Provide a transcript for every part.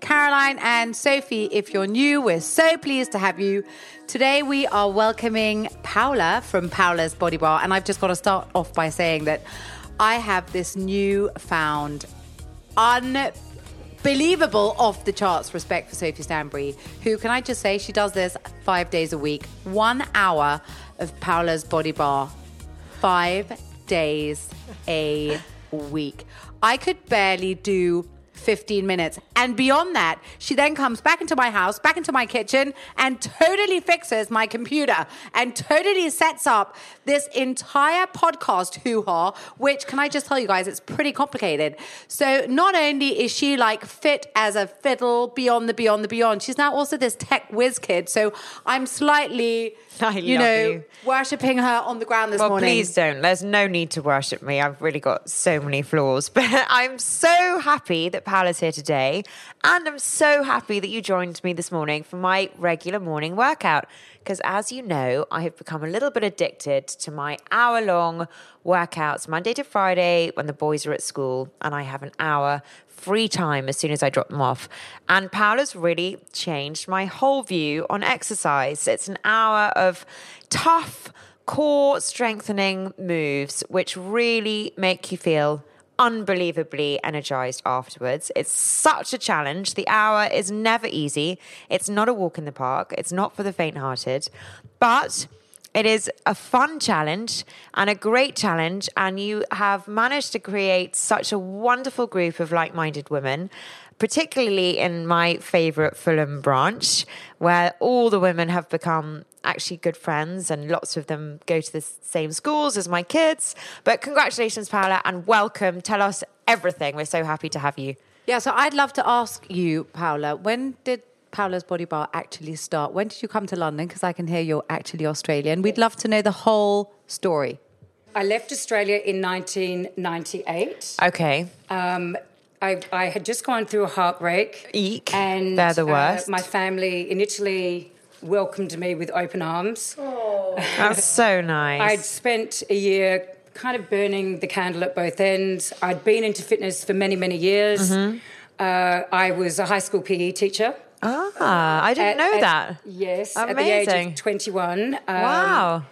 Caroline and Sophie. If you're new, we're so pleased to have you. Today we are welcoming Paula from Paula's Body Bar. And I've just got to start off by saying that I have this new found unbelievable off the charts respect for Sophie Stanbury, who can I just say she does this five days a week, one hour of Paula's Body Bar, five days a week. I could barely do 15 minutes. And beyond that, she then comes back into my house, back into my kitchen, and totally fixes my computer and totally sets up this entire podcast hoo ha, which can I just tell you guys, it's pretty complicated. So not only is she like fit as a fiddle beyond the beyond the beyond, she's now also this tech whiz kid. So I'm slightly. I you know, you. worshipping her on the ground this Well, morning. please don't. There's no need to worship me. I've really got so many flaws. But I'm so happy that Paula's here today. And I'm so happy that you joined me this morning for my regular morning workout. Because as you know, I have become a little bit addicted to my hour long workouts Monday to Friday when the boys are at school. And I have an hour free time as soon as I drop them off. And Paula's really changed my whole view on exercise. It's an hour of tough, core strengthening moves, which really make you feel unbelievably energized afterwards. It's such a challenge. The hour is never easy. It's not a walk in the park, it's not for the faint hearted, but it is a fun challenge and a great challenge. And you have managed to create such a wonderful group of like minded women particularly in my favorite Fulham branch, where all the women have become actually good friends and lots of them go to the same schools as my kids. But congratulations, Paula, and welcome. Tell us everything. We're so happy to have you. Yeah, so I'd love to ask you, Paula, when did Paula's Body Bar actually start? When did you come to London? Because I can hear you're actually Australian. We'd love to know the whole story. I left Australia in 1998. Okay. Um, I, I had just gone through a heartbreak. Eek. And They're the uh, my family in Italy welcomed me with open arms. That's so nice. I'd spent a year kind of burning the candle at both ends. I'd been into fitness for many, many years. Mm-hmm. Uh, I was a high school PE teacher. ah, I didn't At- know at- that. Yes, Amazing. at the age of 21. Um, Wow.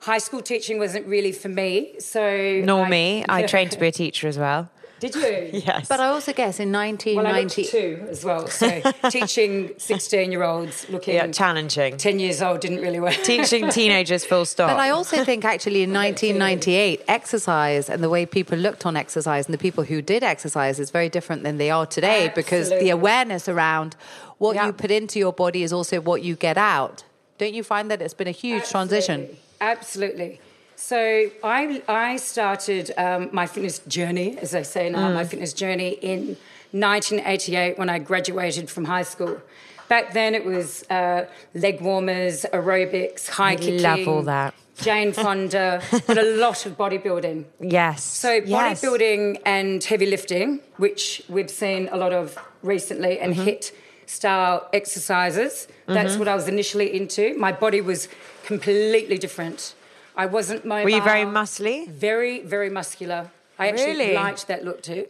High school teaching wasn't really for me, so... Nor I- me. I trained to be a teacher as well. Did you? Yes. But I also guess in Well, I 1990. looked two as well. So teaching 16 year olds looking yeah, challenging. 10 years old didn't really work. Teaching teenagers full stop. But I also think actually in 1998, exercise and the way people looked on exercise and the people who did exercise is very different than they are today because the awareness around what Yeah. you put into your body is also what you get out. Don't you find that it's been a huge transition? Absolutely. So I, I started um, my fitness journey, as they say now, Mm. my fitness journey in 1988 when I graduated from high school. Back then it was uh, leg warmers, aerobics, high kicking. love all that. Jane Fonda, but a lot of bodybuilding. yes. So Yes. bodybuilding and heavy lifting, which we've seen a lot of recently, and Mm-hmm. HIIT style exercises. That's what I was initially into. My body was completely different. I wasn't mobile. Were you very muscly? Very, very muscular. I actually Really? liked that look too.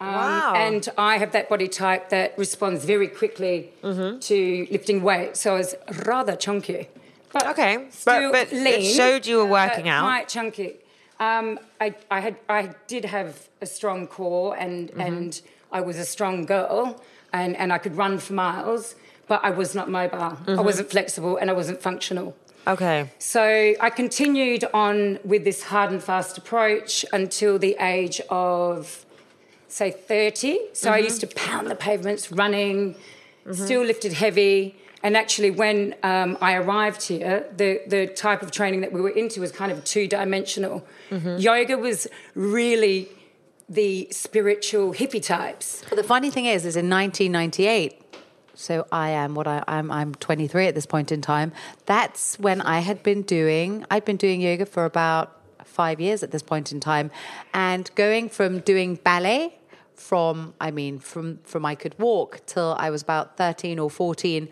Um, Wow. And I have that body type that responds very quickly Mm-hmm. to lifting weight. So I was rather chunky. But Okay, but- still but it lean, showed you were working out. Quite chunky. Um, I, I had, I did have a strong core, and Mm-hmm. and I was a strong girl, and, and I could run for miles. but I was not mobile. Mm-hmm. I wasn't flexible and I wasn't functional. Okay. So I continued on with this hard and fast approach until the age of, say, 30. So I mm-hmm. used to pound the pavements running, mm-hmm. still lifted heavy. And actually, when um, I arrived here, the, the type of training that we were into was kind of two dimensional. Mm-hmm. Yoga was really the spiritual hippie types. But the funny thing is, is in 1998, so I am what I, I'm. I'm 23 at this point in time. That's when I had been doing. I'd been doing yoga for about five years at this point in time, and going from doing ballet, from I mean, from from I could walk till I was about 13 or 14.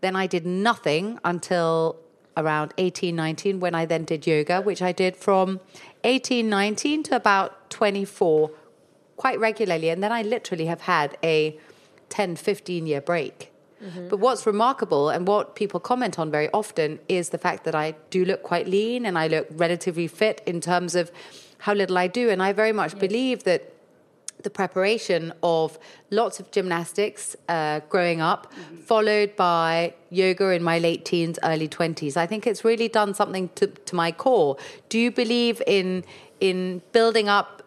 Then I did nothing until around 18, 19, when I then did yoga, which I did from 18, 19 to about 24 quite regularly. And then I literally have had a 10, 15 year break. But what's remarkable and what people comment on very often is the fact that I do look quite lean and I look relatively fit in terms of how little I do. And I very much believe that the preparation of lots of gymnastics uh, growing up, followed by yoga in my late teens, early 20s. I think it's really done something to, to my core. Do you believe in, in building up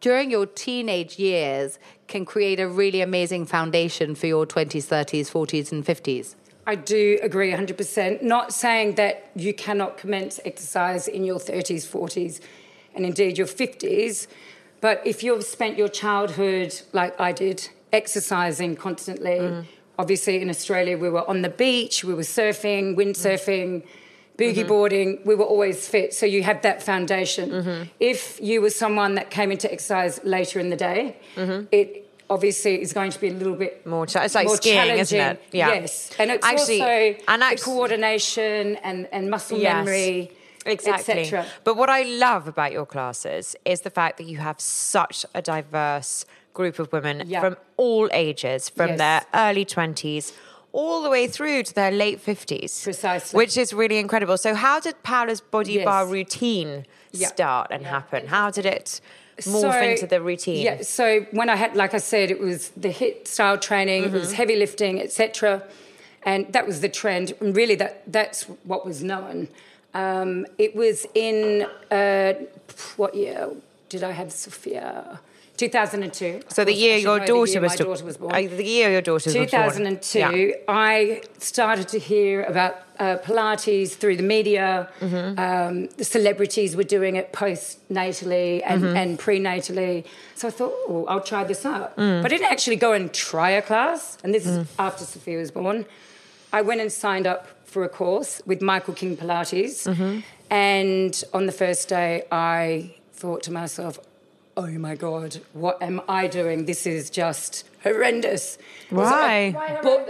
during your teenage years can create a really amazing foundation for your 20s, 30s, 40s, and 50s? I do agree 100%. Not saying that you cannot commence exercise in your 30s, 40s, and indeed your 50s, but if you've spent your childhood, like I did, exercising constantly, mm. obviously in Australia we were on the beach, we were surfing, windsurfing, mm. Boogie mm-hmm. boarding, we were always fit. So you have that foundation. Mm-hmm. If you were someone that came into exercise later in the day, mm-hmm. it obviously is going to be a little bit More cha- it's like more skiing, isn't challenging. it? Yeah. Yes, and it's Actually- also and the coordination and, and muscle Yes. memory, Exactly. etc. But what I love about your classes is the fact that you have such a diverse group of women Yeah. from all ages, from Yes. their early 20s all the way through to their late 50s. Precisely. Which is really incredible. So, how did Paola's body Yes. bar routine Yeah. start and happen? How did it morph into the routine? Yeah, so when I had, like I said, it was the HIIT style training, it was Mm-hmm. heavy lifting, etc., and that was the trend. And really, that that's what was known. Um, it was in uh, what year did I have Sophia? 2002. So the year your daughter the year was daughter was born. uh, the year your daughter was born. 2002, Yeah. I started to hear about uh, Pilates through the media. Mm-hmm. Um, the celebrities were doing it postnatally and, Mm-hmm. and prenatally. So I thought, oh, I'll try this out. Mm. But I didn't actually go and try a class. And this is after Sophia was born. I went and signed up for a course with Michael King Pilates. Mm-hmm. And on the first day, I thought to myself, oh my God, what am I doing? This is just horrendous. It was a- Why? but-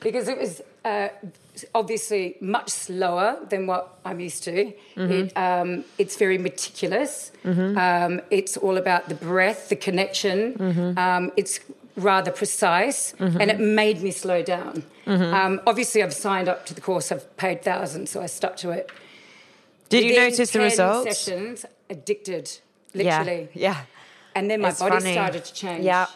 because it was uh, obviously much slower than what I'm used to. It, um, it's very meticulous. Um, it's all about the breath, the connection. Um, it's rather precise, and it made me slow down. Um, obviously, I've signed up to the course. I've paid thousands, so I stuck to it. Did you Within notice the results? Sessions, addicted, literally. Yeah. yeah. And then my It's body funny. started to change. Yeah.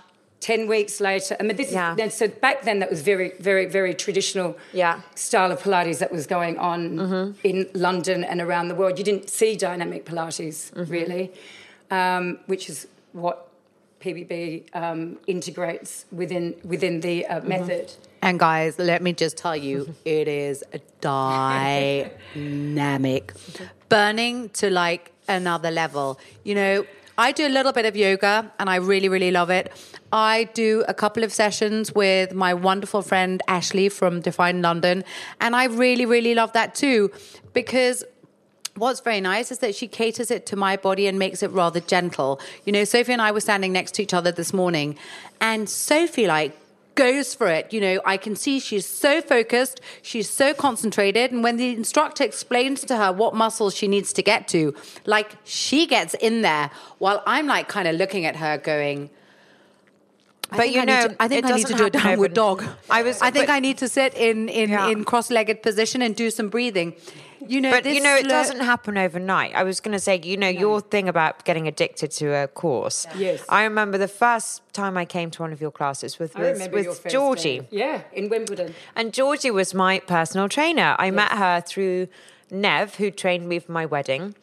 Ten weeks later, I mean, this Yeah. is then. So back then, that was very, very, very traditional Yeah. style of Pilates that was going on in London and around the world. You didn't see dynamic Pilates really, um, which is what PBB um, integrates within within the uh, method. And guys, let me just tell you, it is a dynamic, burning to like another level. You know, I do a little bit of yoga and I really, really love it. I do a couple of sessions with my wonderful friend Ashley from Define London, and I really, really love that too because what's very nice is that she caters it to my body and makes it rather gentle. You know, Sophie and I were standing next to each other this morning, and Sophie, like, goes for it. You know, I can see she's so focused, she's so concentrated. And when the instructor explains to her what muscles she needs to get to, like, she gets in there while I'm like kind of looking at her going, I But you I know, to, I think I need to do a downward dog. I was- I think I need to sit in in, Yeah. in cross-legged position and do some breathing. You know, But this you know, it slow- doesn't happen overnight. I was going to say, you know, your thing about getting addicted to a course. Yes. I remember the first time I came to one of your classes with with, with Georgie. day. Yeah, in Wimbledon. And Georgie was my personal trainer. I met her through Nev, who trained me for my wedding.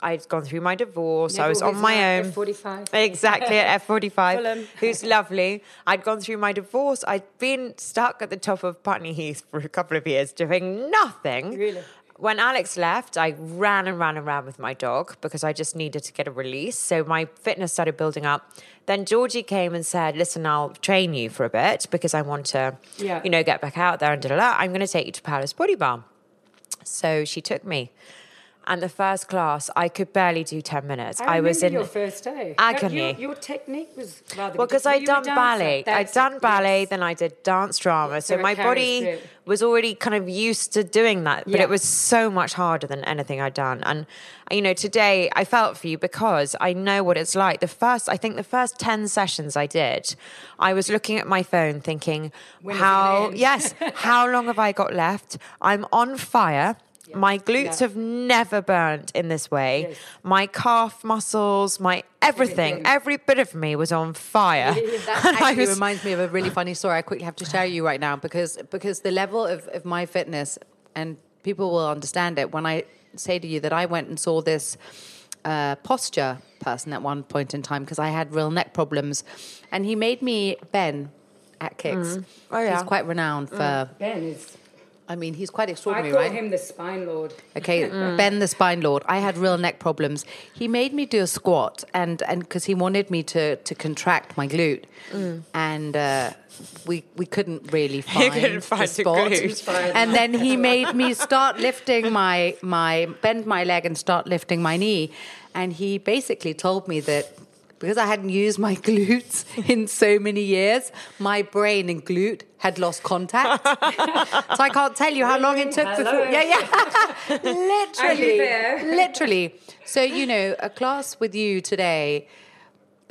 I'd gone through my divorce. I was on my own. F45. Exactly, at F45. Who's lovely. I'd gone through my divorce. I'd been stuck at the top of Putney Heath for a couple of years doing nothing. Really? When Alex left, I ran and ran and ran with my dog because I just needed to get a release. So my fitness started building up. Then Georgie came and said, "Listen, I'll train you for a bit because I want to, Yeah. you know, get back out there and da da da. I'm going to take you to Paola's Body Bar." So she took me, and the first class I could barely do ten minutes. I, was in your first day. agony. Your, your technique was rather well, because I'd done ballet. I'd done ballet, yes. then I did dance drama. So so my body through. was already kind of used to doing that, but Yeah. it was so much harder than anything I'd done. And, you know, today I felt for you because I know what it's like. The first, I think the first 10 sessions I did, I was looking at my phone thinking, When how, yes, how long have I got left? I'm on fire. My glutes Yeah. have never burnt in this way. Yes. My calf muscles, my everything, Everything. every bit of me was on fire. That actually was- reminds me of a really funny story I quickly have to share you right now because because the level of, of my fitness and people will understand it when I say to you that I went and saw this uh, posture person at one point in time because I had real neck problems and he made me Ben at KX. Oh, yeah. He's quite renowned for Ben is. I mean he's quite extraordinary, I call right? him the spine lord. Okay, Ben the spine lord. I had real neck problems. He made me do a squat, and and because he wanted me to to contract my glute, and uh, we we couldn't really find, couldn't find the the spot. glute. And then he made me start lifting my my bend my leg and start lifting my knee, and he basically told me that. Because I hadn't used my glutes in so many years, my brain and glute had lost contact. so I can't tell you how long it took Hello. before. Yeah, yeah. literally, literally. So you know, a class with you today,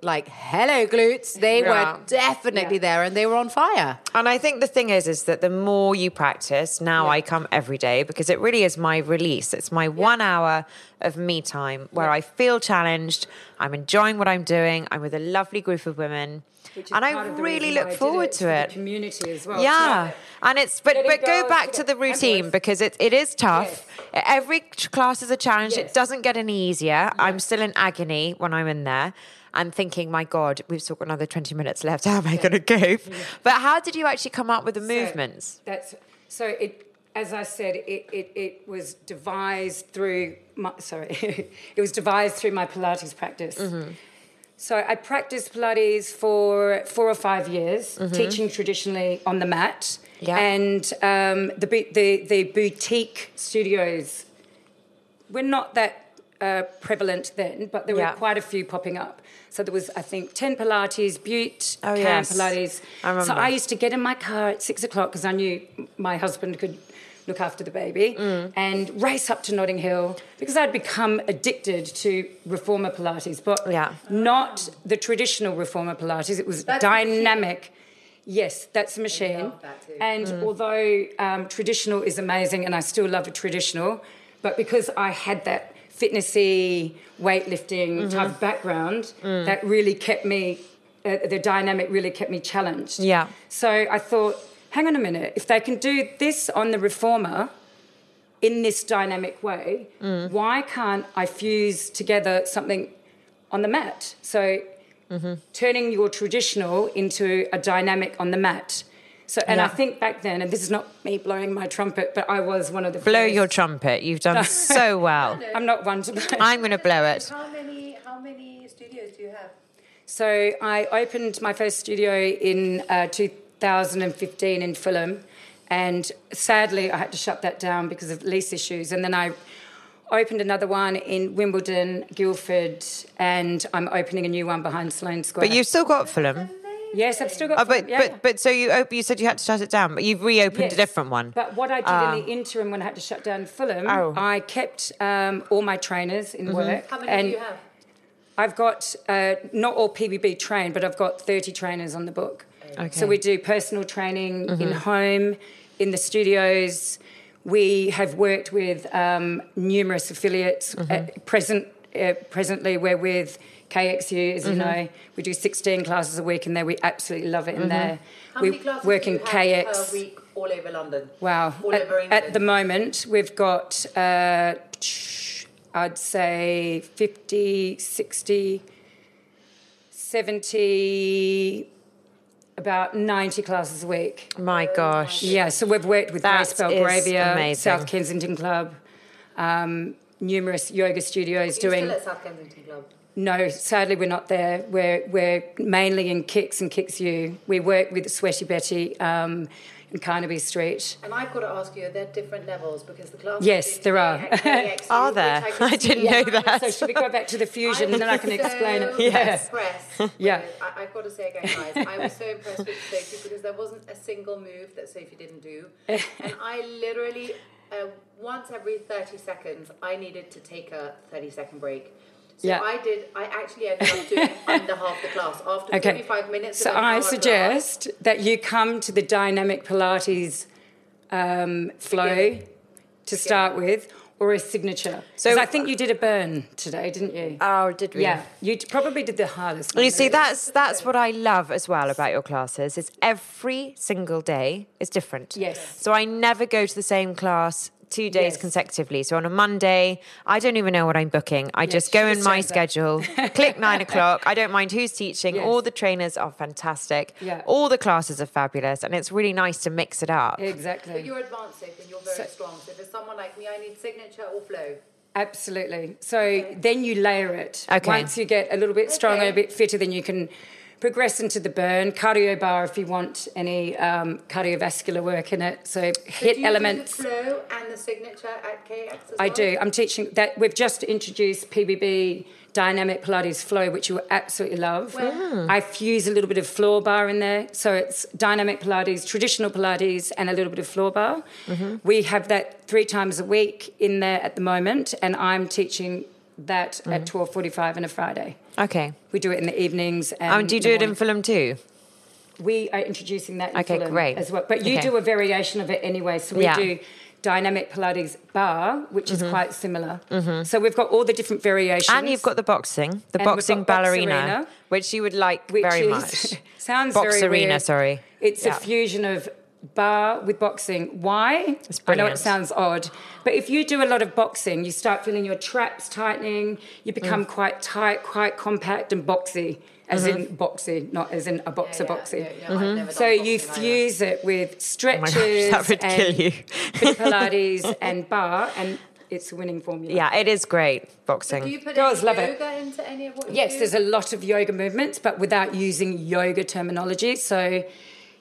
like hello glutes, they Yeah. were definitely Yeah. there and they were on fire. And I think the thing is, is that the more you practice, now I come every day because it really is my release. It's my one hour of me time where I feel challenged. I'm enjoying what I'm doing. I'm with a lovely group of women. And I part of the really look I forward it, to for the it. community as well. Yeah, not- and it's but Letting but go go, back to the routine boys. because it it is tough. Every class is a challenge. It doesn't get any easier. I'm still in agony when I'm in there. I'm thinking, my God, we've still got another 20 minutes left. How am I going to go? But how did you actually come up with the So movements? That's so it. As I said, it, it, it was devised through my sorry, it was devised through my Pilates practice. Mm-hmm. So I practiced Pilates for four or five years, teaching traditionally on the mat. Mm-hmm. Yeah. And um, the, the the boutique studios were not that uh, prevalent then, but there Yeah. were quite a few popping up. So there was, I think, 10 Pilates, Butte, Oh, Camp yes. Pilates. I remember. So I used to get in my car at six o'clock because I knew my husband could look after the baby Mm. and race up to Notting Hill because I'd become addicted to reformer Pilates, but Yeah. not the traditional reformer Pilates. It was dynamic. Yes, that's a machine. And Mm. although um, traditional is amazing, and I still love a traditional, but because I had that fitnessy weightlifting Mm-hmm. type of background, Mm. that really kept me. Uh, the dynamic really kept me challenged. Yeah. So I thought, hang on a minute, if they can do this on the reformer in this dynamic way, Mm. why can't I fuse together something on the mat? So Mm-hmm. turning your traditional into a dynamic on the mat. So, and I think back then, and this is not me blowing my trumpet, but I was one of the Blow first- your trumpet. You've done so well. I'm not one to blow. I'm going to blow it. How many how many studios do you have? So I opened my first studio in uh, 2015 in Fulham, and sadly I had to shut that down because of lease issues. And then I opened another one in Wimbledon, Guildford, and I'm opening a new one behind Sloane Square. But you've still got Fulham. Yes, I've still got. Oh, but yeah. but but so you op- you said you had to shut it down, but you've reopened Yes. a different one. But what I did in the interim when I had to shut down Fulham, Oh. I kept um, all my trainers in work. How many and do you have? I've got uh, not all PBB trained, but I've got 30 trainers on the book. Okay. So we do personal training in home, in the studios. We have worked with um, numerous affiliates. At present, uh, presently, we're with KXU, as you know. We do 16 classes a week in there. We absolutely love it in there. How we many classes work do you in have KX. per week all over London? Wow. All At, over at the moment, we've got, uh, I'd say 50, 60, 70, about 90 classes a week. My gosh. Yeah, so we've worked with That Grace is Belgravia, amazing. South Kensington Club, um, numerous yoga studios Are you doing. still at South Kensington Club? No, sadly, we're not there. We're, we're mainly in KX and KXU. We work with Sweaty Betty um, in Carnaby Street. And I've got to ask you, are there different levels? Because the class Yes, there are. Are there? I didn't know that. So should we go back to the fusion and then I can explain it? Yes. Yeah. Yeah. with- I, I've got to say again, guys, I was so impressed with Sophie because there wasn't a single move that Sophie didn't do, and I literally uh, once every thirty seconds I needed to take a thirty second break. So Yeah. I did. I actually ended up doing under half the class after Okay. forty five minutes. So of I hour suggest that you come to the dynamic Pilates um, flow to start with, or a signature. So- So I think you did a burn today, didn't you? Oh, did we? yeah, you probably did the hardest. Well, you see, that's that's what I love as well about your classes. Is every single day is different. Yes. So I never go to the same class two days Yes. consecutively. So on a Monday, I don't even know what I'm booking. I just go in my schedule, click nine o'clock. I don't mind who's teaching. Yes. All the trainers are fantastic. Yeah. All the classes are fabulous, and it's really nice to mix it up. exactly. But you're advanced, and you're very So- strong. So for someone like me, I need signature or flow. Absolutely. So then you layer it. Okay. Once you get a little bit stronger, Okay. a bit fitter, then you can progress into the burn. Cardio bar if you want any um, cardiovascular work in it. So HIIT you elements. Do the flow and the signature at KX as I well? do. I'm teaching that. We've just introduced PBB Dynamic Pilates Flow, which you will absolutely love. I fuse a little bit of floor bar in there. So it's Dynamic Pilates, traditional Pilates, and a little bit of floor bar. We have that three times a week in there at the moment, and I'm teaching that at 12.45 on a Friday. Okay. We do it in the evenings. And Um, do you do it in. Fulham too? We are introducing that in Okay, Fulham great. as well. But you Okay. do a variation of it anyway. So we Yeah. do dynamic Pilates bar, which Mm-hmm. is quite similar. So we've got all the different variations. And you've got the boxing, the And boxing ballerina, Boxarena, which you would like which very much. sounds Box very weird. sorry. It's Yeah. a fusion of bar with boxing. Why? I know it sounds odd, but if you do a lot of boxing, you start feeling your traps tightening. You become Mm. quite tight, quite compact and boxy, as Mm-hmm. in boxy, not as in a boxer boxy. Yeah, yeah, I've never done So you boxing either. fuse it with Oh my stretches gosh, that would and kill you. bit Pilates and bar, and it's a winning formula. Yeah, it is great boxing. Do you put Girls any love it. yoga into any of what you Yes, do? there's a lot of yoga movements, but without using yoga terminology. So,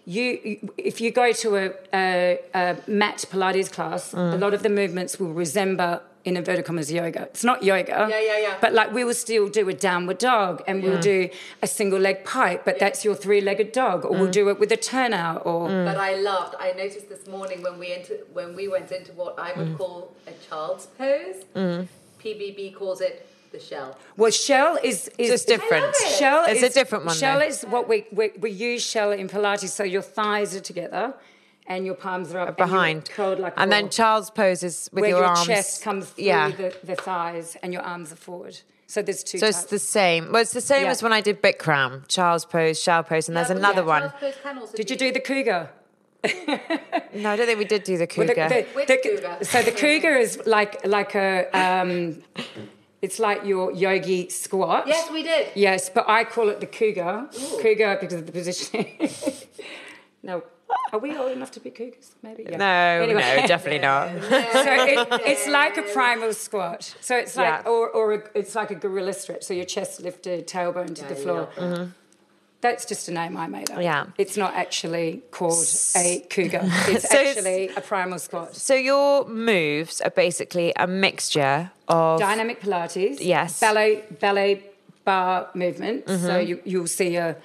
you if you go to a, a, a mat Pilates class, Mm. a lot of the movements will resemble in inverted commas yoga. It's not yoga. Yeah, yeah, yeah. But like we will still do a downward dog and we'll do a single leg pipe, but that's your three legged dog, or we'll Mm. do it with a turnout or But I loved. I noticed this morning when we into when we went into what I Mm. would call a child's pose. PBB calls it the shell. Well, shell is is Just different. It. Shell It's is a different one, Shell though. is what we, we we use shell in Pilates. So your thighs are together, and your palms are up and behind. curled like a and then ball, child's poses with where your, your, arms. chest comes through yeah. the, the thighs and your arms are forward. So there's two. so it's the same. Well, it's the same Yeah. as when I did Bikram, child's pose, shell pose, and there's Yeah, but another yeah, one. pose can also Did you do the cougar? No, I don't think we did do the Well, cougar. the- the- Which the- cougar? So the cougar is like like a um, it's like your yogi squat. Yes, we did. Yes, but I call it the cougar. Cougar because of the positioning. no. Are we old enough to be cougars? Maybe. Yeah. no, Anyway. no, definitely not. So it, it's like a primal squat. So it's like, Yeah. or, or a, it's like a gorilla stretch. So your chest lifted, tailbone to the floor. Mm-hmm. That's just a name I made up. Yeah. It's not actually called a cougar. It's So it's- actually a primal squat. So your moves are basically a mixture of Dynamic Pilates. Yes. Ballet ballet bar movement. So you, you'll see a,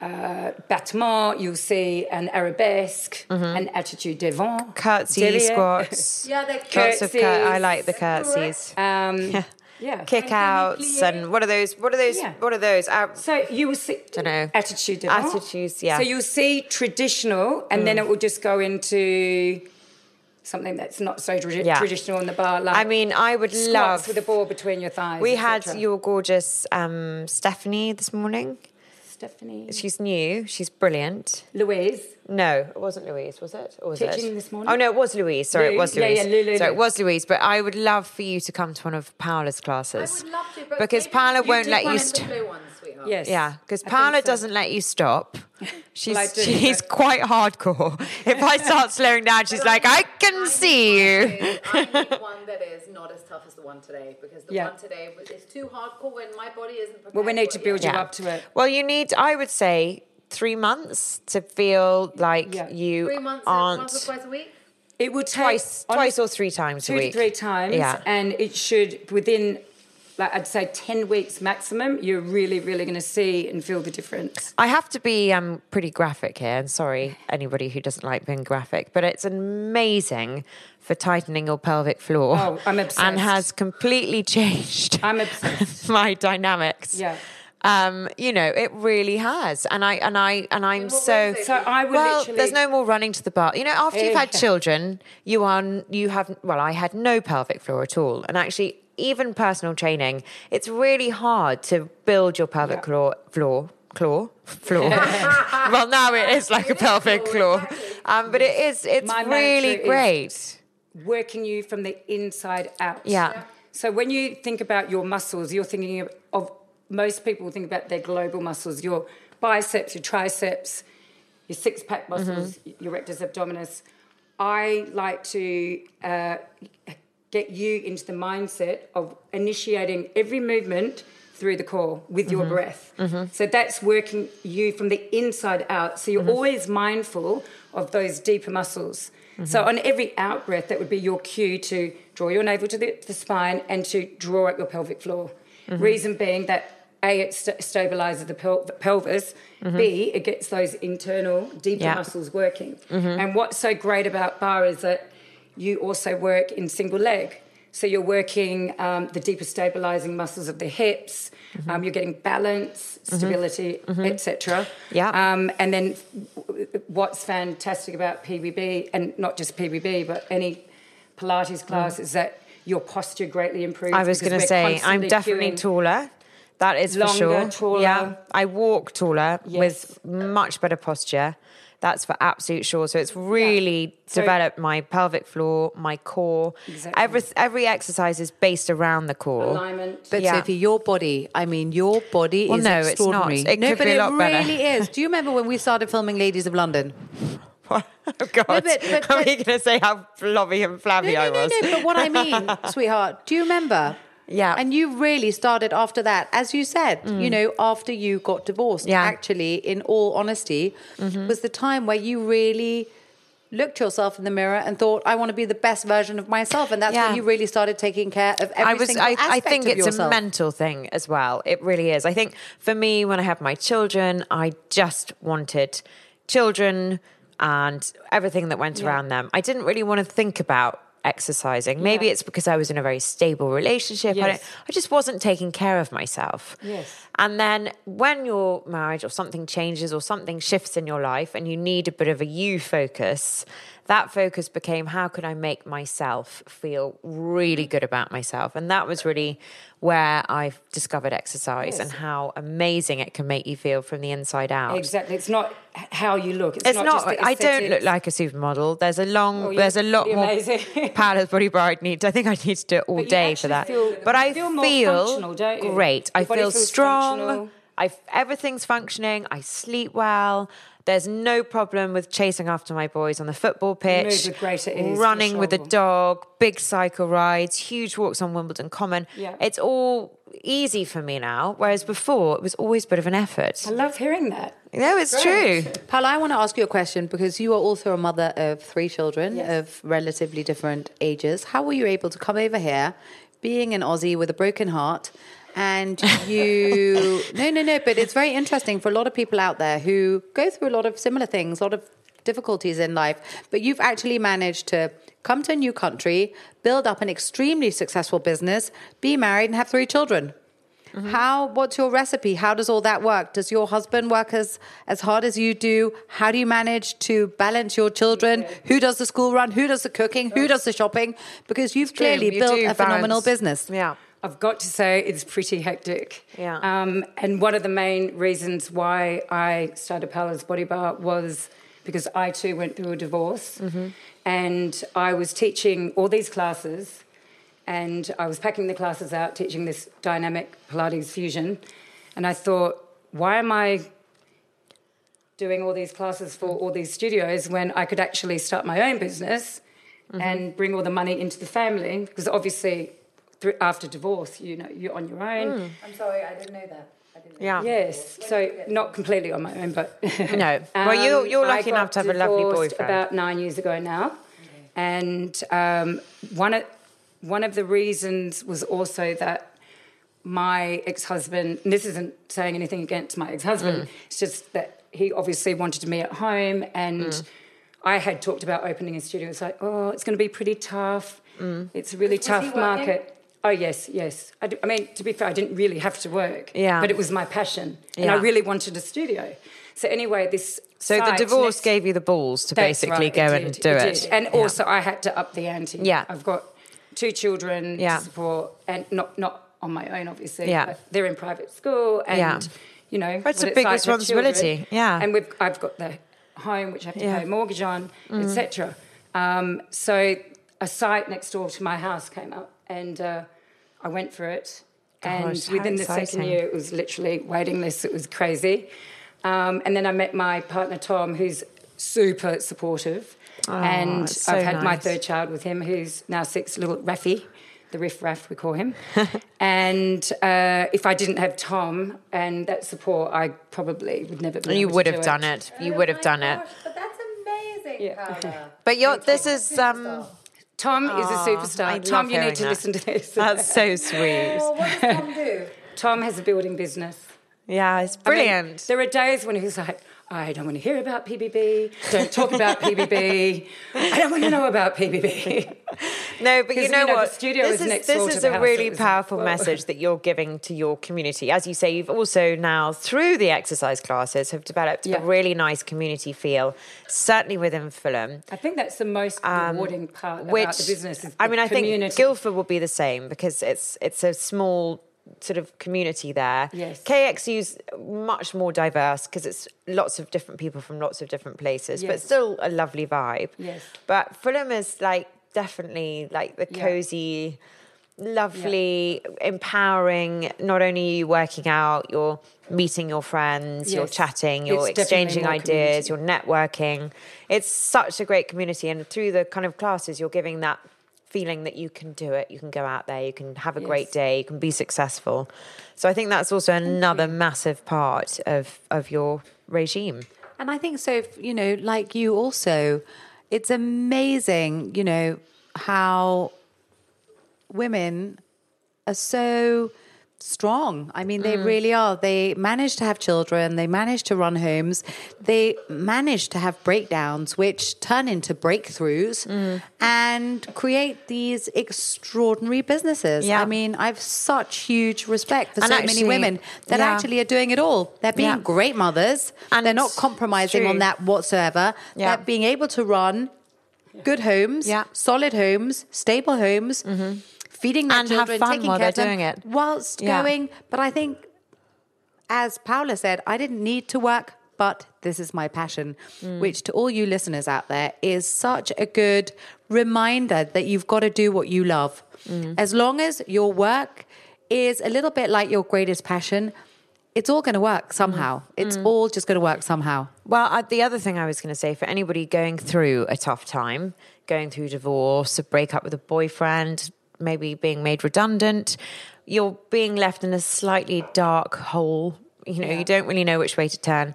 uh battement, you'll see an arabesque, an attitude devant. curtsy squats. Yeah, they're Lots of cur- I like the curtsies. Um, Yeah. Kickouts and what are those? What are those? Yeah. What are those? Uh, So you will see. Dunno. Attitude. Attitudes, yeah. So you'll see traditional, and then it will just go into something that's not so tradi- Yeah. traditional on the bar. Like I mean, I would love. with a ball between your thighs. we had your gorgeous um, Stephanie this morning. Stephanie She's new. She's brilliant. Louise. No, it wasn't Louise, was it? Or was Teaching it? this morning? Oh no, it was Louise. Sorry, Lou. it was Louise. yeah, Lou, Lou, so Lou. it was Louise. But I would love for you to come to one of Paola's classes. I would love to, but because maybe Paola you won't did let you. of the St- blue ones, sweetheart. Yes. yeah, because I Paola so. doesn't let you stop. She's I do, she's but- quite hardcore. If I start slowing down, she's like, I can see you. I need one that is not as tough as the one today because the Yeah. one today is too hardcore when my body isn't prepared. Well, we need to build yet. you up to it. Well, you need, I would say, three months to feel like Yeah. you Three months, aren't once or twice a week. It will take twice, twice or three times two a week. to three times, Yeah. and it should within. Like I'd say, ten weeks maximum. You're really, really going to see and feel the difference. I have to be um, pretty graphic here, and sorry anybody who doesn't like being graphic, but it's amazing for tightening your pelvic floor. Oh, I'm obsessed. And has completely changed I'm obsessed. my dynamics. Yeah. Um, you know, it really has, and I and I and I'm so. So I would well, literally. there's no more running to the bar. You know, after you've had children, you are you have well, I had no pelvic floor at all, and actually, even personal training, it's really hard to build your pelvic Yeah. floor floor floor floor. well, now it is like a pelvic floor, um, but it is. It's My really mantra is- great. working you from the inside out. Yeah. So when you think about your muscles, you're thinking of, of most people think about their global muscles, your biceps, your triceps, your six pack muscles, Mm-hmm. your rectus abdominis. I like to uh, get you into the mindset of initiating every movement through the core with Mm-hmm. your breath. So that's working you from the inside out. So you're Mm-hmm. always mindful of those deeper muscles. Mm-hmm. So on every out breath, that would be your cue to draw your navel to the, the spine and to draw up your pelvic floor. Mm-hmm. Reason being that A, it st- stabilizes the pel- pelvis. B, it gets those internal deeper Yeah. muscles working. And what's so great about bar is that you also work in single leg. So you're working um, the deeper stabilizing muscles of the hips. Um, you're getting balance, stability, etc. Yeah. Um, and then what's fantastic about PBB, and not just PBB, but any Pilates class, is that your posture greatly improves. I was going to say, I'm definitely taller. That is Longer, for sure. taller. Yeah, I walk taller Yes. with much better posture. That's for absolute sure. So it's really So- developed my pelvic floor, my core. Exactly. Every every exercise is based around the core. alignment. But Yeah. Sophie, your body, I mean, your body Well, is no, it's not. extraordinary. It no, could but be a it lot better. really is. Do you remember when we started filming Ladies of London? oh God! but- but- Are we going to say how flabby and flabby no, I no, was? no, no. But what I mean, sweetheart, do you remember? Yeah. And you really started after that, as you said, you mm. know, after you got divorced. Yeah. Actually, in all honesty, mm-hmm. was the time where you really looked yourself in the mirror and thought, I want to be the best version of myself. And that's Yeah. when you really started taking care of every I was. single I, aspect I think it's yourself. a mental thing as well. It really is. I think for me, when I had my children, I just wanted children and everything that went around them. I didn't really want to think about exercising. Maybe Yeah. it's because I was in a very stable relationship. I, Yes. don't, I just wasn't taking care of myself. Yes. And then when your marriage or something changes or something shifts in your life and you need a bit of a you focus, that focus became how can I make myself feel really good about myself? And that was really where I discovered exercise and how amazing it can make you feel from the inside out. Exactly. It's not how you look. It's, It's not. not. I don't look like a supermodel. There's a long. Oh, you- there's a lot more. Paola's body bar. I need. I think I need to do it all But day for that. feel- but I feel more feel functional, don't you? great. I feel strong. functional. I everything's functioning. I sleep well. There's no problem with chasing after my boys on the football pitch, with greater ease, running with a sure. dog, big cycle rides, huge walks on Wimbledon Common. Yeah. It's all easy for me now, whereas before it was always a bit of an effort. I love hearing that. No, it's true. Paula, I want to ask you a question because you are also a mother of three children Yes. of relatively different ages. How were you able to come over here, being an Aussie with a broken heart, and you? no, no, no. But it's very interesting for a lot of people out there who go through a lot of similar things, a lot of difficulties in life. But you've actually managed to come to a new country, build up an extremely successful business, be married, and have three children. Mm-hmm. How? What's your recipe? How does all that work? Does your husband work as as hard as you do? How do you manage to balance your children? Who does the school run? Who does the cooking? Who does the shopping? Because you've clearly You built a phenomenal balance. business. Yeah. I've got to say it's pretty hectic. Yeah. Um, and one of the main reasons why I started Paola's Body Bar was because I too went through a divorce, and I was teaching all these classes, and I was packing the classes out, teaching this dynamic Pilates fusion, and I thought, why am I doing all these classes for all these studios when I could actually start my own business and bring all the money into the family? Because obviously, thr- after divorce, you know, you're on your own. I'm sorry, I didn't know that. Yeah. Yes, so not completely on my own, but No. Well, you- you're Um, lucky enough to have a lovely boyfriend. About nine years ago now, and um, one of one of the reasons was also that my ex-husband. And this isn't saying anything against my ex-husband. Mm. It's just that he obviously wanted me at home, and Mm. I had talked about opening a studio. It's like, oh, it's going to be pretty tough. Mm. It's a really he tough working? market. Oh yes, yes. I, do- I mean, to be fair, I didn't really have to work. Yeah. But it was my passion, and I really wanted a studio. So anyway, this. So the divorce gave you the balls to basically right, go it and did, do it. did. And Yeah. also, I had to up the ante. Yeah. I've got two children Yeah. to support, and not not on my own, obviously. Yeah. They're in private school, and Yeah. you know, It's a big like responsibility, yeah. And we've I've got the home which I have to Yeah. Mm. pay a mortgage on, etc. Um, so a site next door to my house came up, and uh, I went for it. And Gosh, how within the second year, it was literally waiting list. It was crazy. Um, and then I met my partner Tom, who's super supportive. and so I've had my third child with him, who's now six, little Raffy, the riff raff we call him. and uh, if I didn't have Tom and that support, I probably would never. Be You able to would do have done it. You Oh would have done it. But that's amazing, Paola. But you're, this is um, Tom is a ah, superstar. I Tom, you need to that. listen to this. that's so sweet. Well, what does Tom do? Tom has a building business. Yeah, it's I mean, brilliant. there are days when he's like, I don't want to hear about PBB. Don't talk about PBB. I don't want to know about PBB. No, but you know you know, the what? studio this is is next this is the a really powerful whoa. message that you're giving to your community. As you say, you've also now through the exercise classes have developed Yeah. a really nice community feel, certainly within Fulham. I think that's the most rewarding part Um, which about the business. Is I mean, I think community. Guildford will be the same because it's it's a small sort of community there. Yes. KXU's much more diverse because it's lots of different people from lots of different places, but still a lovely vibe. Yes. But Fulham is like definitely like the Yeah. cozy. Lovely, empowering. Not only you working out, you're meeting your friends, you're chatting, you're It's exchanging ideas, community. you're networking. It's such a great community, and through the kind of classes, you're giving that feeling that you can do it. You can go out there, you can have a great day, you can be successful. So I think that's also another massive part of of your regime. And I think so, you know, like you also, it's amazing, you know, how women are so strong. I mean, they mm. really are. They manage to have children, they manage to run homes, they manage to have breakdowns, which turn into breakthroughs mm. and create these extraordinary businesses. Yeah. I mean, I have such huge respect for And so actually- many women that yeah. actually are doing it all. They're being Yeah. great mothers. And they're not compromising true. on that whatsoever. Yeah. They're being able to run good homes, Yeah. solid homes, stable homes, mm-hmm. Feeding their And have fun taking while care of they're them, doing it. whilst Yeah. going. But I think, as Paula said, I didn't need to work. But this is my passion, Mm. which to all you listeners out there is such a good reminder that you've got to do what you love. Mm. As long as your work is a little bit like your greatest passion, it's all going to work somehow. Mm. It's all just going to work somehow. Well, uh, the other thing I was going to say for anybody going through a tough time, going through divorce, a breakup with a boyfriend, maybe being made redundant, you're being left in a slightly dark hole. You know, you don't really know which way to turn.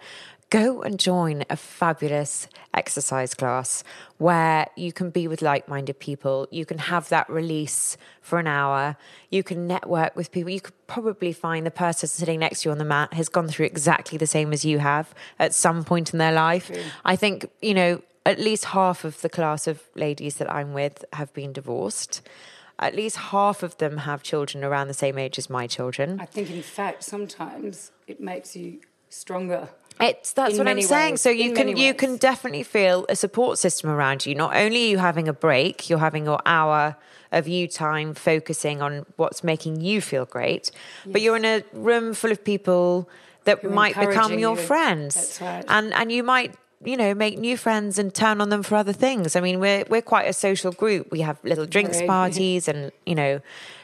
Go and join a fabulous exercise class where you can be with like minded people. You can have that release for an hour. You can network with people. You could probably find the person sitting next to you on the mat has gone through exactly the same as you have at some point in their life. I think, you know, at least half of the class of ladies that I'm with have been divorced. At least half of them have children around the same age as my children. I think, in fact, sometimes it makes you stronger. It's that's In what I'm saying. ways, So you in can you can definitely feel a support system around you. Not only are you having a break, you're having your hour of you time focusing on what's making you feel great, but you're in a room full of people that Who might become your you. friends. Right. And and you might you know make new friends and turn on them for other things. I mean, we're we're quite a social group. We have little drinks parties and you know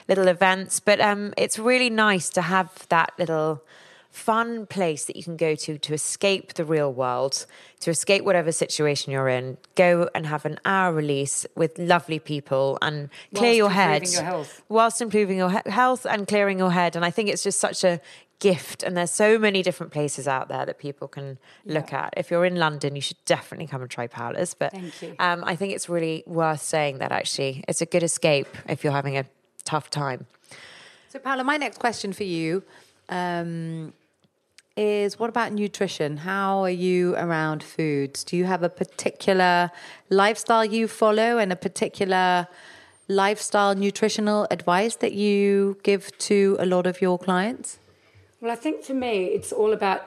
little events, but um, it's really nice to have that little fun place that you can go to to escape the real world, to escape whatever situation you're in. Go and have an hour release with lovely people and clear Whilst your improving head your health. whilst improving your he- health and clearing your head. And I think it's just such a gift. And there's so many different places out there that people can look at. If you're in London, you should definitely come and try Paola's. But Thank you. Um, I think it's really worth saying that actually it's a good escape if you're having a tough time. So, Paula, my next question for you um, is what about nutrition? How are you around foods? Do you have a particular lifestyle you follow and a particular lifestyle nutritional advice that you give to a lot of your clients? Well, I think for me, it's all about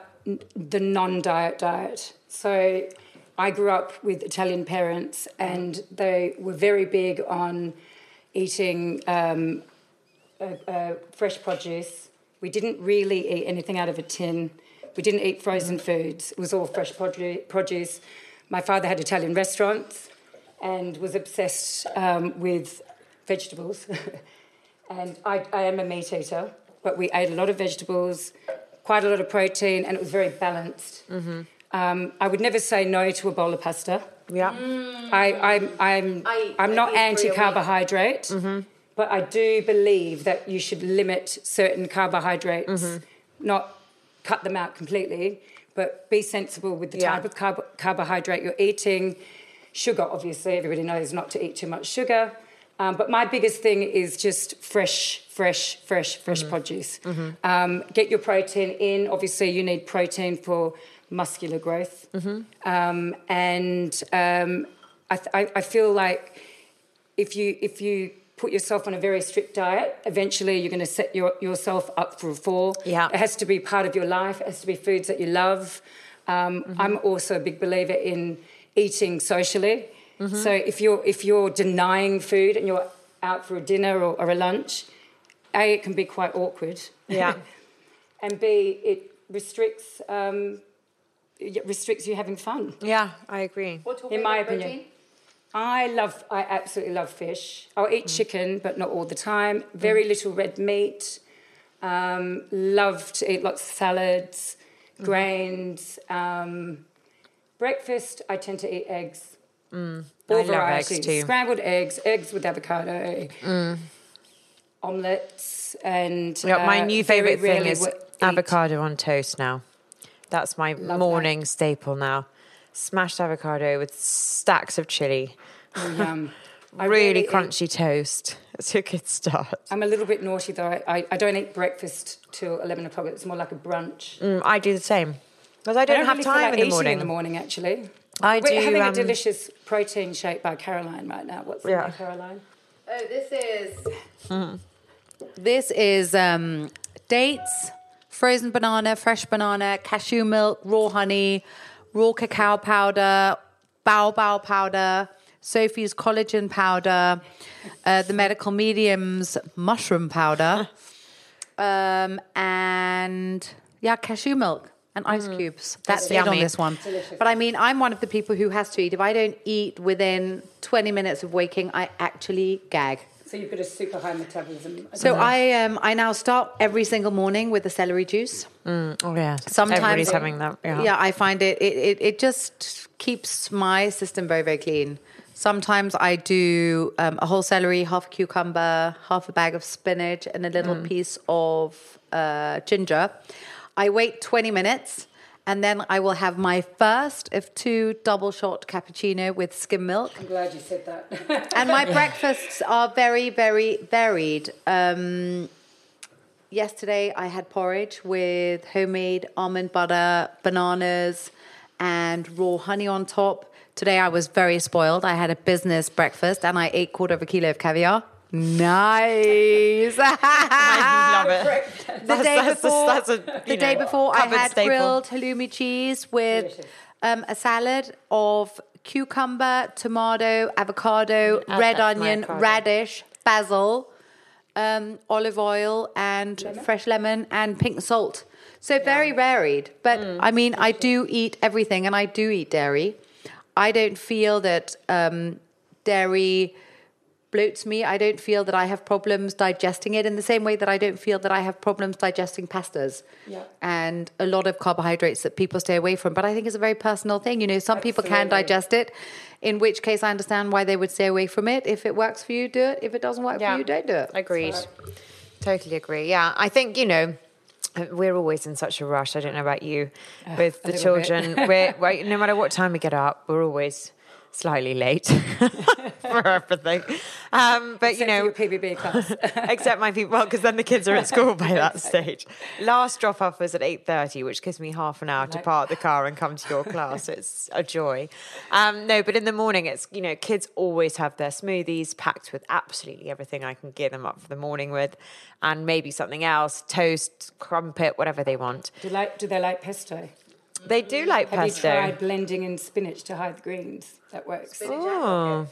the non diet diet. So I grew up with Italian parents, and they were very big on eating um, uh, uh, fresh produce. We didn't really eat anything out of a tin. We didn't eat frozen foods. It was all fresh produce. My father had Italian restaurants and was obsessed um, with vegetables. and I, I am a meat eater, but we ate a lot of vegetables, quite a lot of protein, and it was very balanced. Mm-hmm. Um, I would never say no to a bowl of pasta. Yeah. Mm. I, I'm, I'm, I- I'm not eat three a anti week. carbohydrate, mm-hmm. but I do believe that you should limit certain carbohydrates, mm-hmm. not cut them out completely, but be sensible with the Yeah. type of carb- carbohydrate you're eating. Sugar, obviously, everybody knows not to eat too much sugar. Um, but my biggest thing is just fresh, fresh, fresh, fresh produce. Um, get your protein in. Obviously, you need protein for muscular growth. Um, and um, I, th- I, feel like if you if you put yourself on a very strict diet, eventually you're going to set your, yourself up for a fall. Yeah. It has to be part of your life. It has to be foods that you love. Um, I'm also a big believer in eating socially. So if you're if you're denying food and you're out for a dinner or, or a lunch, a it can be quite awkward. Yeah. and b it restricts um, it restricts you having fun. Yeah, I agree. In my opinion. I love, I absolutely love fish. I'll eat chicken, but not all the time. Very little red meat. Um, love to eat lots of salads, grains. Um, breakfast, I tend to eat eggs. All I eggs varieties. too. Scrambled eggs, eggs with avocado, omelets, and Yeah, my uh, new favorite thing is eat- avocado on toast now. That's my Love morning staple now. Smashed avocado with stacks of chili. Oh, yum. I really rarely eat- crunchy toast. It's a good start. I'm a little bit naughty though. I, I, I don't eat breakfast till 11 o'clock. It's more like a brunch. Mm, I do the same. Because I don't, have really time like in the morning. in the morning, actually. I We're do, having um, a delicious protein shake by Caroline right now. What's in Yeah. there, Caroline? Oh, this is. This is um, dates, frozen banana, fresh banana, cashew milk, raw honey, raw cacao powder, baobab powder, Sophie's collagen powder, uh, the medical medium's mushroom powder, um, and yeah, cashew milk and ice cubes. That's it on yummy. this one. But I mean, I'm one of the people who has to eat. If I don't eat within 20 minutes of waking, I actually gag. So you've got a super high metabolism. So I um I now start every single morning with a celery juice. Oh yeah. Sometimes everybody's having that. Yeah. yeah, I find it it, it it just keeps my system very very clean. Sometimes I do um, a whole celery, half a cucumber, half a bag of spinach, and a little piece of uh, ginger. I wait 20 minutes and then I will have my first of two double shot cappuccino with skim milk. I'm glad you said that. and my breakfasts are very, very varied. Um, yesterday, I had porridge with homemade almond butter, bananas, and raw honey on top. Today I was very spoiled. I had a business breakfast and I ate quarter of a kilo of caviar. Nice. I love it. the day that's before, that's a, the day know, before I had staple. grilled halloumi cheese with um, a salad of cucumber, tomato, avocado, Add red that to my onion, avocado. radish, basil, um, olive oil, and fresh lemon and pink salt. So very varied. But Mm. I mean, I do eat everything, and I do eat dairy. I don't feel that um, dairy bloats me. I don't feel that I have problems digesting it in the same way that I don't feel that I have problems digesting pastas Yeah. and a lot of carbohydrates that people stay away from. But I think it's a very personal thing. You know, some people can digest it, in which case I understand why they would stay away from it. If it works for you, do it. If it doesn't work Yeah. for you, don't do it. Agreed. Totally agree. Yeah, I think you know. We're always in such a rush. I don't know about you with the children. We're, we're, no matter what time we get up, we're always slightly late for everything. Um, but you know, PBB class. except my people, well, because then the kids are at school by that stage. Last drop off was at eight thirty, which gives me half an hour to park the car and come to your class. It's a joy. Um, no, but in the morning, it's you know, kids always have their smoothies packed with absolutely everything I can gear them up for the morning with, and maybe something else, toast, crumpet, whatever they want. do, like, do they like pesto? They do like Have pesto. you tried blending in spinach to hide the greens? That works. Oh.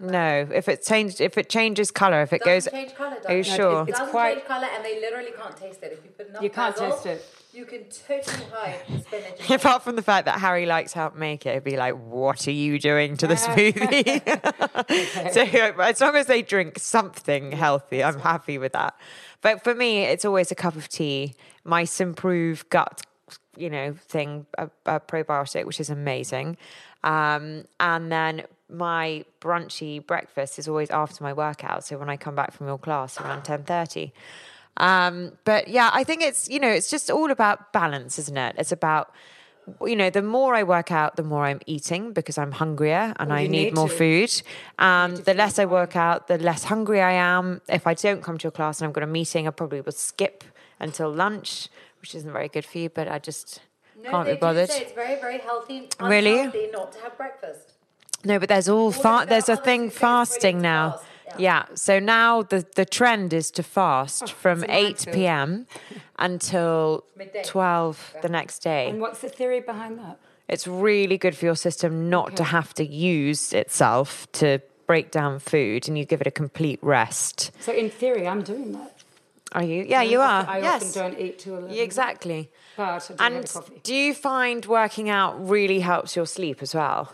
No, if it changed, if it changes color, if it goes, change colour, are you does it? sure? It's quite- color, and they literally can't taste it. If you put enough You can't taste it. You can totally hide spinach. Apart from the fact that Harry likes help make it, it'd be like, "What are you doing to the smoothie?" so as long as they drink something healthy, I'm happy with that. But for me, it's always a cup of tea, my Symprove gut, you know, thing, a, a probiotic, which is amazing, um, and then my brunchy breakfast is always after my workout. So when I come back from your class around ten thirty. Um, but yeah, I think it's, you know, it's just all about balance, isn't it? It's about, you know, the more I work out, the more I'm eating because I'm hungrier and I need, need more food. Um, the less I work out, the less hungry I am. If I don't come to your class and I've got a meeting, I probably will skip until lunch, which isn't very good for you, but I just can't be bothered. it's very, very healthy. Really? unhealthy not to have breakfast. No, but there's all there's fa- no there's a thing fasting now. fast, Yeah. yeah. So now the the trend is to fast oh, from 8 p.m. until Midday. 12 the next day. And what's the theory behind that? It's really good for your system not to have to use itself to break down food and you give it a complete rest. So in theory, I'm doing that. Are you? Yeah, you are. I yes. often don't eat till 11. Exactly. But I do have And coffee. do you find working out really helps your sleep as well?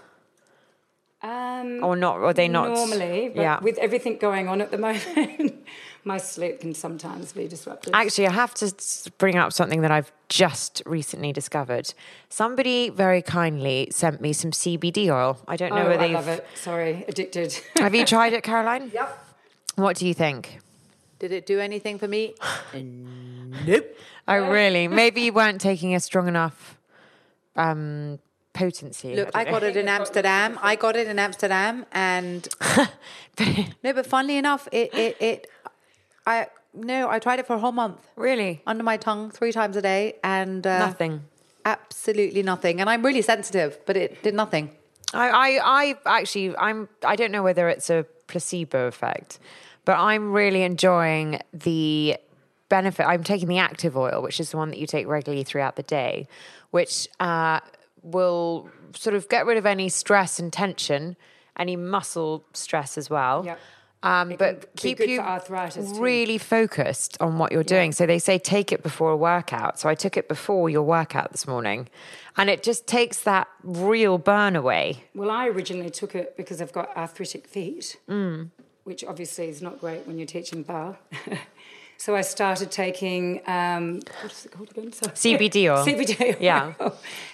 Um, Or not? Or are they not? Normally, but yeah. with everything going on at the moment, my sleep can sometimes be disrupted. Actually, I have to bring up something that I've just recently discovered. Somebody very kindly sent me some CBD oil. I don't know oh, whether I love it. Sorry, addicted. Have you tried it, Caroline? Yep. What do you think? Did it do anything for me? Nope. Oh, really? Maybe you weren't taking a strong enough um, potency. Look, don't I got it in Amsterdam. I got it in Amsterdam, and no, but funnily enough, it it it. I no, I tried it for a whole month Really? under my tongue three times a day, and uh, Nothing. Absolutely nothing. And I'm really sensitive, but it did nothing. I, I, I actually, I'm, I don't know whether it's a placebo effect, but I'm really enjoying the benefit. I'm taking the active oil, which is the one that you take regularly throughout the day, which uh, will sort of get rid of any stress and tension, any muscle stress as well. Yep. Um, but keep you for arthritis too. really focused on what you're doing. So they say take it before a workout. So I took it before your workout this morning, and it just takes that real burn away. Well, I originally took it because I've got arthritic feet, Mm. Which obviously is not great when you're teaching bar. so I started taking um, what is it called again? Sorry. CBD oil. CBD oil. Yeah.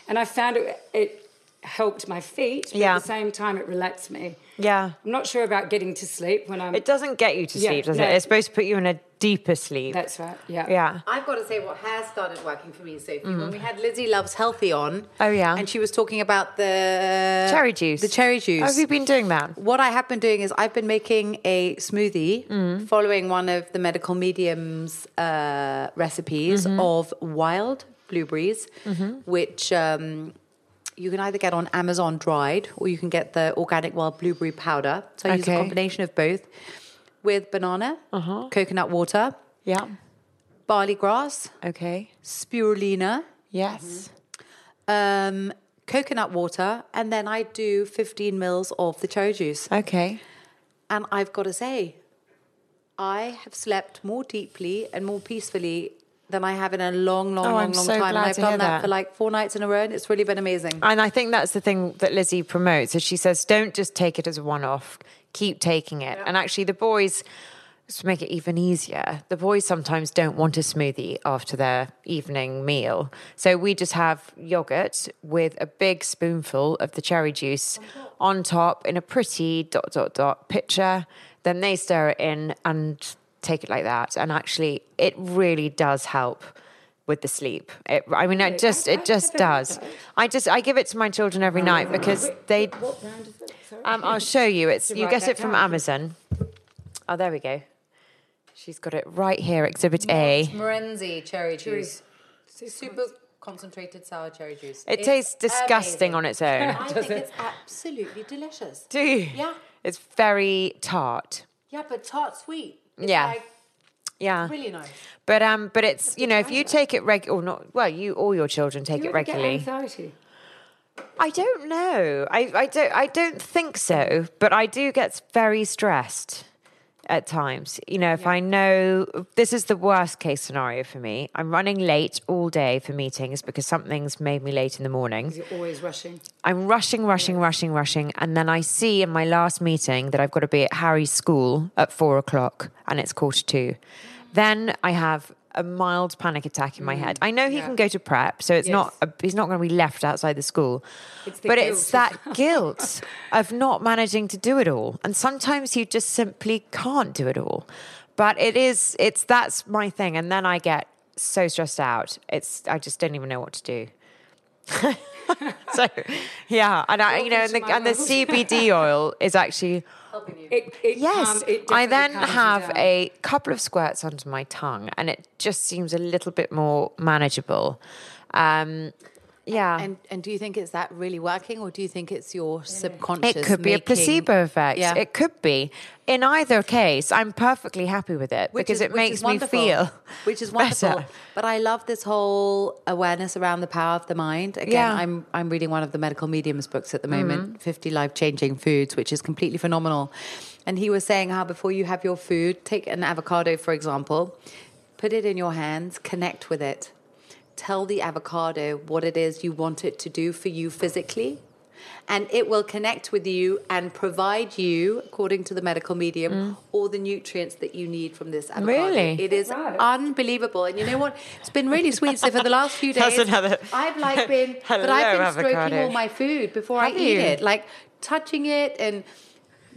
and I found it, it helped my feet, but Yeah. at the same time it relaxed me. Yeah. I'm not sure about getting to sleep when I'm. It doesn't get you to Yeah, sleep, does no. it? It's supposed to put you in a deeper sleep. That's right. Yeah. yeah. I've got to say what has started working for me, Sophie. When we had Lizzie Loves Healthy on. Oh, yeah. And she was talking about the Cherry juice. The cherry juice. How have you been doing that? What I have been doing is I've been making a smoothie Mm. following one of the medical mediums uh, recipes Mm-hmm. of wild blueberries, which um, you can either get on Amazon dried or you can get the organic wild blueberry powder. So I use a Okay. combination of both with banana, coconut water, Yeah. barley grass, Okay. spirulina, Yes. um, coconut water, and then I do 15 mils of the cherry juice. Okay. And I've got to say, I have slept more deeply and more peacefully than I have in a long, long, Oh, long, I'm long so time. and I've done that, that. for like four nights in a row, and it's really been amazing. And I think that's the thing that Lizzie promotes. Is she says, don't just take it as a one off, keep taking it. And actually, the boys, to make it even easier, the boys sometimes don't want a smoothie after their evening meal. So we just have yogurt with a big spoonful of the cherry juice on top in a pretty dot, dot, dot pitcher. Then they stir it in and take it like that. And actually, it really does help with the sleep. It, I mean, it just it just does. I just I give it to my children every night because they. What brand is it? Sorry. Um, I'll show you. It's you get it from. Amazon. Oh, there we go. She's got it right here. Exhibit A. Morenzi cherry juice. Super concentrated sour cherry juice. It tastes disgusting on its own. I think it's absolutely delicious. Do you? Yeah. It's very tart. Yeah, but tart sweet. It's Yeah. Like Yeah. really nice. But um, but it's you know if you take it reg or not well you all your children take you it get regularly. anxiety? I don't know. I, I don't I don't think so, but I do get very stressed at times. You know, if I know this is the worst case scenario for me. I'm running late all day for meetings because something's made me late in the morning. You're always rushing. I'm rushing, rushing, rushing, rushing, and then I see in my last meeting that I've got to be at Harry's school at four o'clock, and it's quarter two. Then I have a mild panic attack in my head. I know he Yeah. can go to prep, so it's not a, he's not going to be left outside the school. It's the but it's that guilt of not managing to do it all, and sometimes you just simply can't do it all. But it is, it's that's my thing, and then I get so stressed out. It's I just don't even know what to do. so yeah, and I, you know, and the, and the. CBD oil is actually It, it yes. calm- it I then have down. a couple of squirts under my tongue, and it just seems a little bit more manageable. Um, yeah, And and do you think it's that really working, or do you think it's your subconscious? it could be a placebo effect. Yeah. It could be. In either case, I'm perfectly happy with it Which because is- it makes is me feel which is wonderful. better. But I love this whole awareness around the power of the mind. Again, Yeah. Mm-hmm. I'm I'm reading one of the medical mediums books at the moment, 50 life changing foods, which is completely phenomenal. And he was saying how before you have your food, take an avocado for example, put it in your hands, connect with it. Tell the avocado what it is you want it to do for you physically. And it will connect with you and provide you, according to the medical medium, all the nutrients that you need from this avocado. Mm. Really? It is Right. unbelievable. And you know what? It's been really sweet. So for the last few days, another- I've like been, but I've been stroking all my food before Have I eat you? it, like touching it and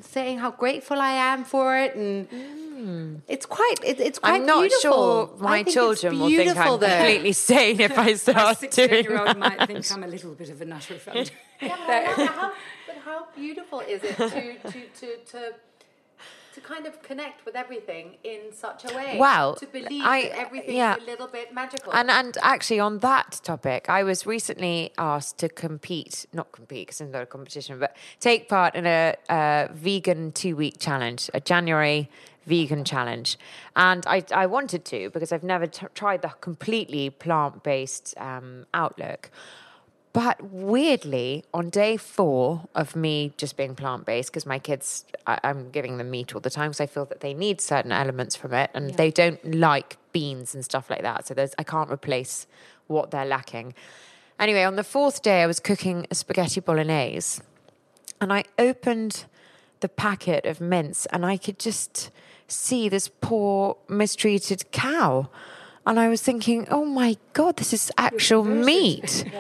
saying how grateful I am for it. And Hmm. it's quite, it, it's quite. I'm not beautiful. sure my children will think I'm though. completely sane if I My start doing 16 year old that. might think I'm a little bit of a nutter Yeah, but, how, but how beautiful is it to, to, to, to, to kind of connect with everything in such a way? Well, to believe I- that everything's yeah. a little bit magical. And and actually on that topic, I was recently asked to compete, not compete because it's not a competition, but take part in a, a vegan two week challenge, a January vegan challenge, and I I wanted to because I've never t- tried the completely plant based um, outlook. But weirdly, on day four of me just being plant based, because my kids, I, I'm giving them meat all the time because I feel that they need certain elements from it, and they don't like beans and stuff like that. So there's, I can't replace what they're lacking. Anyway, on the fourth day, I was cooking a spaghetti bolognese, and I opened the packet of mince, and I could just see this poor mistreated cow. And I was thinking, oh my God, this is actual meat.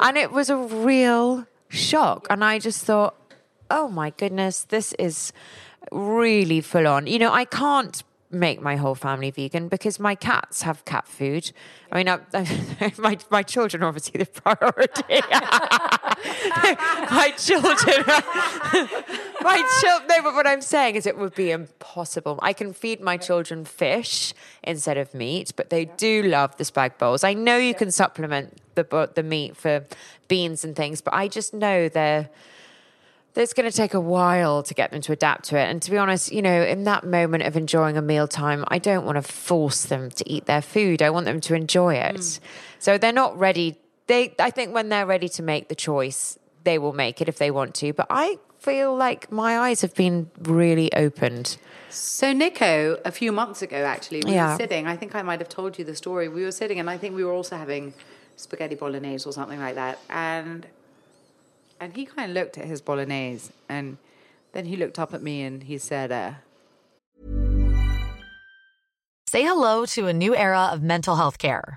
And it was a real shock. And I just thought, oh my goodness, this is really full on. You know, I can't make my whole family vegan because my cats have cat food. I mean, I, my my children are obviously the priority. my children, my children. No, but what I'm saying is it would be impossible. I can feed my children fish instead of meat, but they do love the spag bowls. I know you can supplement the the meat for beans and things, but I just know they're. It's going to take a while to get them to adapt to it. And to be honest, you know, in that moment of enjoying a mealtime, I don't want to force them to eat their food. I want them to enjoy it. Mm. So they're not ready. They, I think, when they're ready to make the choice, they will make it if they want to. But I feel like my eyes have been really opened. So Nico, a few months ago, actually, we Yeah. were sitting. I think I might have told you the story. We were sitting, and I think we were also having spaghetti bolognese or something like that. And and he kind of looked at his bolognese, and then he looked up at me and he said, uh, Say hello to a new era of mental health care.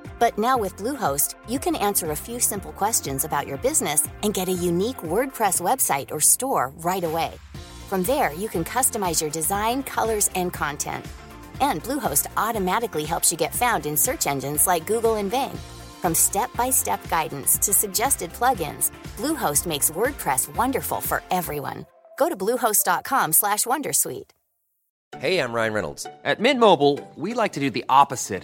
but now with Bluehost, you can answer a few simple questions about your business and get a unique WordPress website or store right away. From there, you can customize your design, colors, and content. And Bluehost automatically helps you get found in search engines like Google and Bing. From step-by-step guidance to suggested plugins, Bluehost makes WordPress wonderful for everyone. Go to bluehost.com/wondersuite. Hey, I'm Ryan Reynolds. At Mint Mobile, we like to do the opposite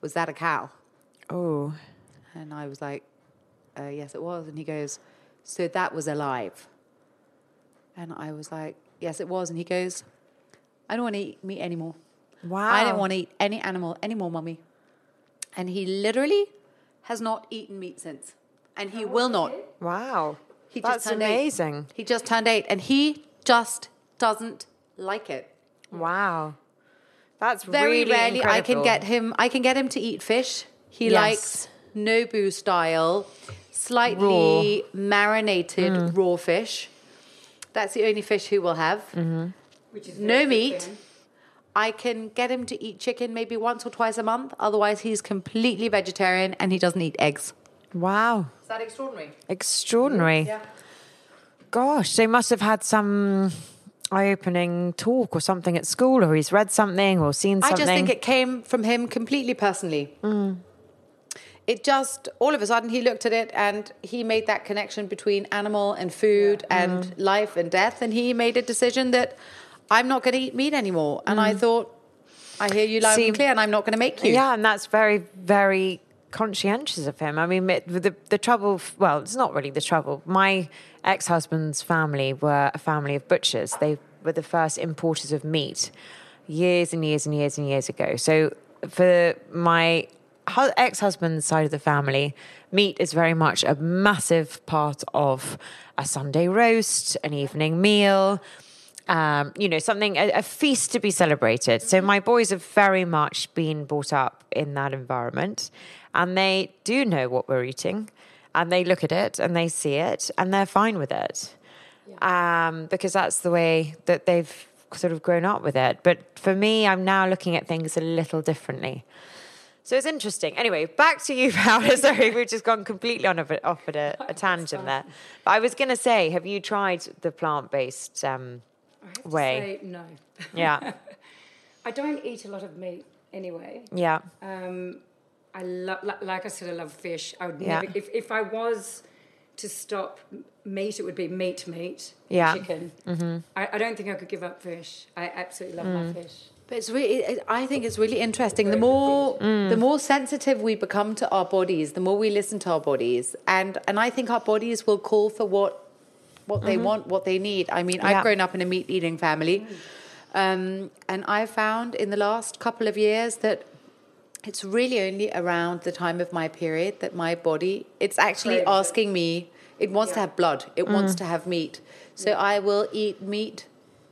"Was that a cow?" Oh, And I was like, uh, "Yes, it was." And he goes, "So that was alive?" And I was like, "Yes, it was." And he goes, "I don't want to eat meat anymore. wow. I don't want to eat any animal anymore, mummy." And he literally has not eaten meat since, and he will not. Wow. He That's just turned eight. amazing. He just turned eight, and he just doesn't like it. Wow. That's Very really rarely I can get him. I can get him to eat fish. He Yes. likes Nobu style, slightly marinated Mm. raw fish. That's the only fish he will have. Mm-hmm. No meat. I can get him to eat chicken maybe once or twice a month. Otherwise, he's completely vegetarian and he doesn't eat eggs. Wow. Is that extraordinary? Extraordinary. Gosh, they must have had some eye-opening talk or something at school, or he's read something or seen something. I just think it came from him completely personally. Mm. It just, all of a sudden, he looked at it and he made that connection between animal and food and mm. life and death. And he made a decision that I'm not going to eat meat anymore. And I mm. thought, I hear you loud See- and clear, and I'm not going to make you. Yeah, and that's very, very conscientious of him. I mean, it, the the trouble. Well, it's not really the trouble. My ex-husband's family were a family of butchers. They were the first importers of meat years and years and years and years ago. So for my ex-husband's side of the family, meat is very much a massive part of a Sunday roast, an evening meal um, you know, something, a, a feast to be celebrated. So my boys have very much been brought up in that environment and they do know what we're eating and they look at it and they see it and they're fine with it. Um, because that's the way that they've sort of grown up with it. But for me, I'm now looking at things a little differently. So it's interesting. Anyway, back to you, Paula. Sorry, we've just gone completely on of off at a, a tangent there. But I was going to say, have you tried the plant-based um, way? Say no. Yeah. I don't eat a lot of meat. anyway. Yeah. Um, I love, like I said, I love fish. I would Yeah. never, if, if I was to stop meat, it would be meat, meat, Yeah. chicken. Mm-hmm. I, I don't think I could give up fish. I absolutely love Mm. my fish. But it's really, I think it's really interesting. The more, the more sensitive we become to our bodies, the more we listen to our bodies, and and I think our bodies will call for what, what they want, what they need. I mean, Yeah. I've grown up in a meat eating family, um, and I found in the last couple of years that it's really only around the time of my period that my body it's actually Craves asking me. It wants to have blood. It mm. wants to have meat. So I will eat meat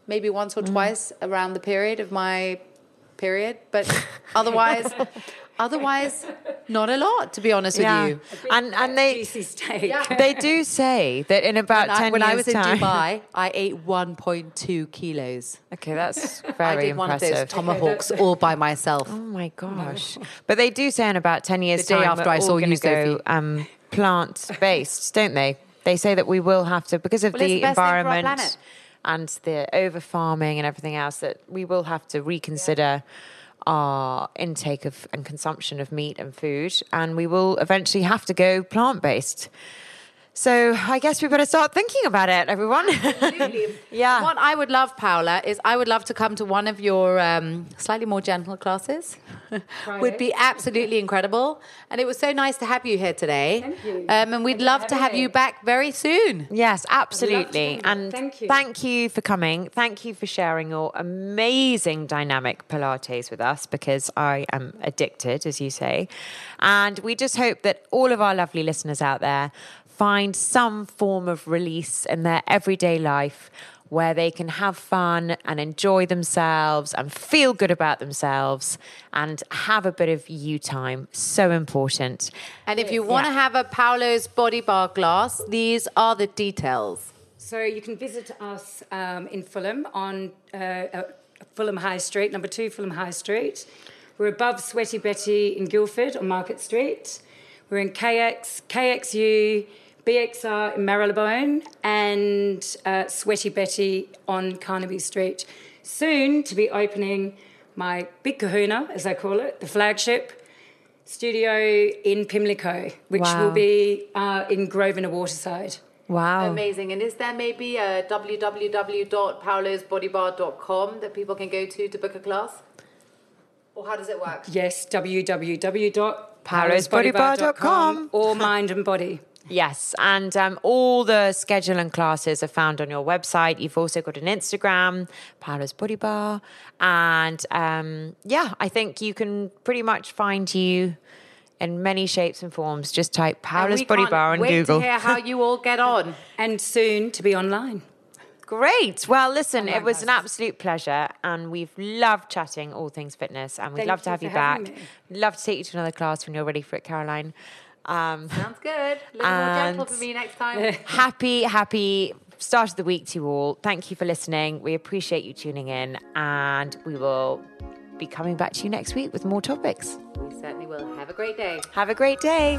maybe once or mm. twice around the period of my period, but otherwise, otherwise, not a lot. To be honest Yeah. with you, And and they Juicy steak. they do say that in about when, I, ten when years I was in. Dubai, I ate 1.2 kilos. Okay, that's I very did one of those impressive. tomahawks all by myself. Oh my gosh! But they do say in about ten years' The day time, after I saw you, go um, plant based, don't they? They say that we will have to because of Well, the the best thing for our environment and the over farming and everything else that we will have to reconsider. Our intake of and consumption of meat and food, and we will eventually have to go plant based. So I guess we better start thinking about it, everyone. Absolutely. Yeah. What I would love, Paula, is I would love to come to one of your um, slightly more gentle classes. would be absolutely incredible. And it was so nice to have you here today. Thank you. Um, and we'd Thank love to have you back very soon. Yes, absolutely. And Thank you. thank you for coming. Thank you for sharing your amazing dynamic Pilates with us because I am addicted, as you say. And we just hope that all of our lovely listeners out there find some form of release in their everyday life where they can have fun and enjoy themselves and feel good about themselves and have a bit of you time. So important. And if you want to Yeah. have a Paola's Body Bar glass, these are the details. So you can visit us um, in Fulham on uh, uh, Fulham High Street, number two Fulham High Street. We're above Sweaty Betty in Guildford on Market Street. We're in KX, KXU, BXR in Marylebone, and uh, Sweaty Betty on Carnaby Street. Soon to be opening my big kahuna, as I call it, the flagship studio in Pimlico, which Wow. will be uh, in Grosvenor Waterside. Wow. Amazing. And is there maybe a www.paolasbodybar.com that people can go to to book a class? Or how does it work? Yes, paolosbodybar.com. or Mind and Body. Yes, and um, all the schedule and classes are found on your website. You've also got an Instagram, Paola's Body Bar, and um, yeah, I think you can pretty much find you in many shapes and forms. Just type Paola's Body Bar on wait Google. to hear how you all get on. And soon to be online. Great. Well, listen, it was an absolute pleasure, and we've loved chatting all things fitness, and we'd Thank love to have you back. Love to take you to another class when you're ready for it, Caroline. Um, Sounds good. A little more gentle for me next time. happy, happy start of the week to you all. Thank you for listening. We appreciate you tuning in, and we will be coming back to you next week with more topics. we certainly will. Have a great day. Have a great day.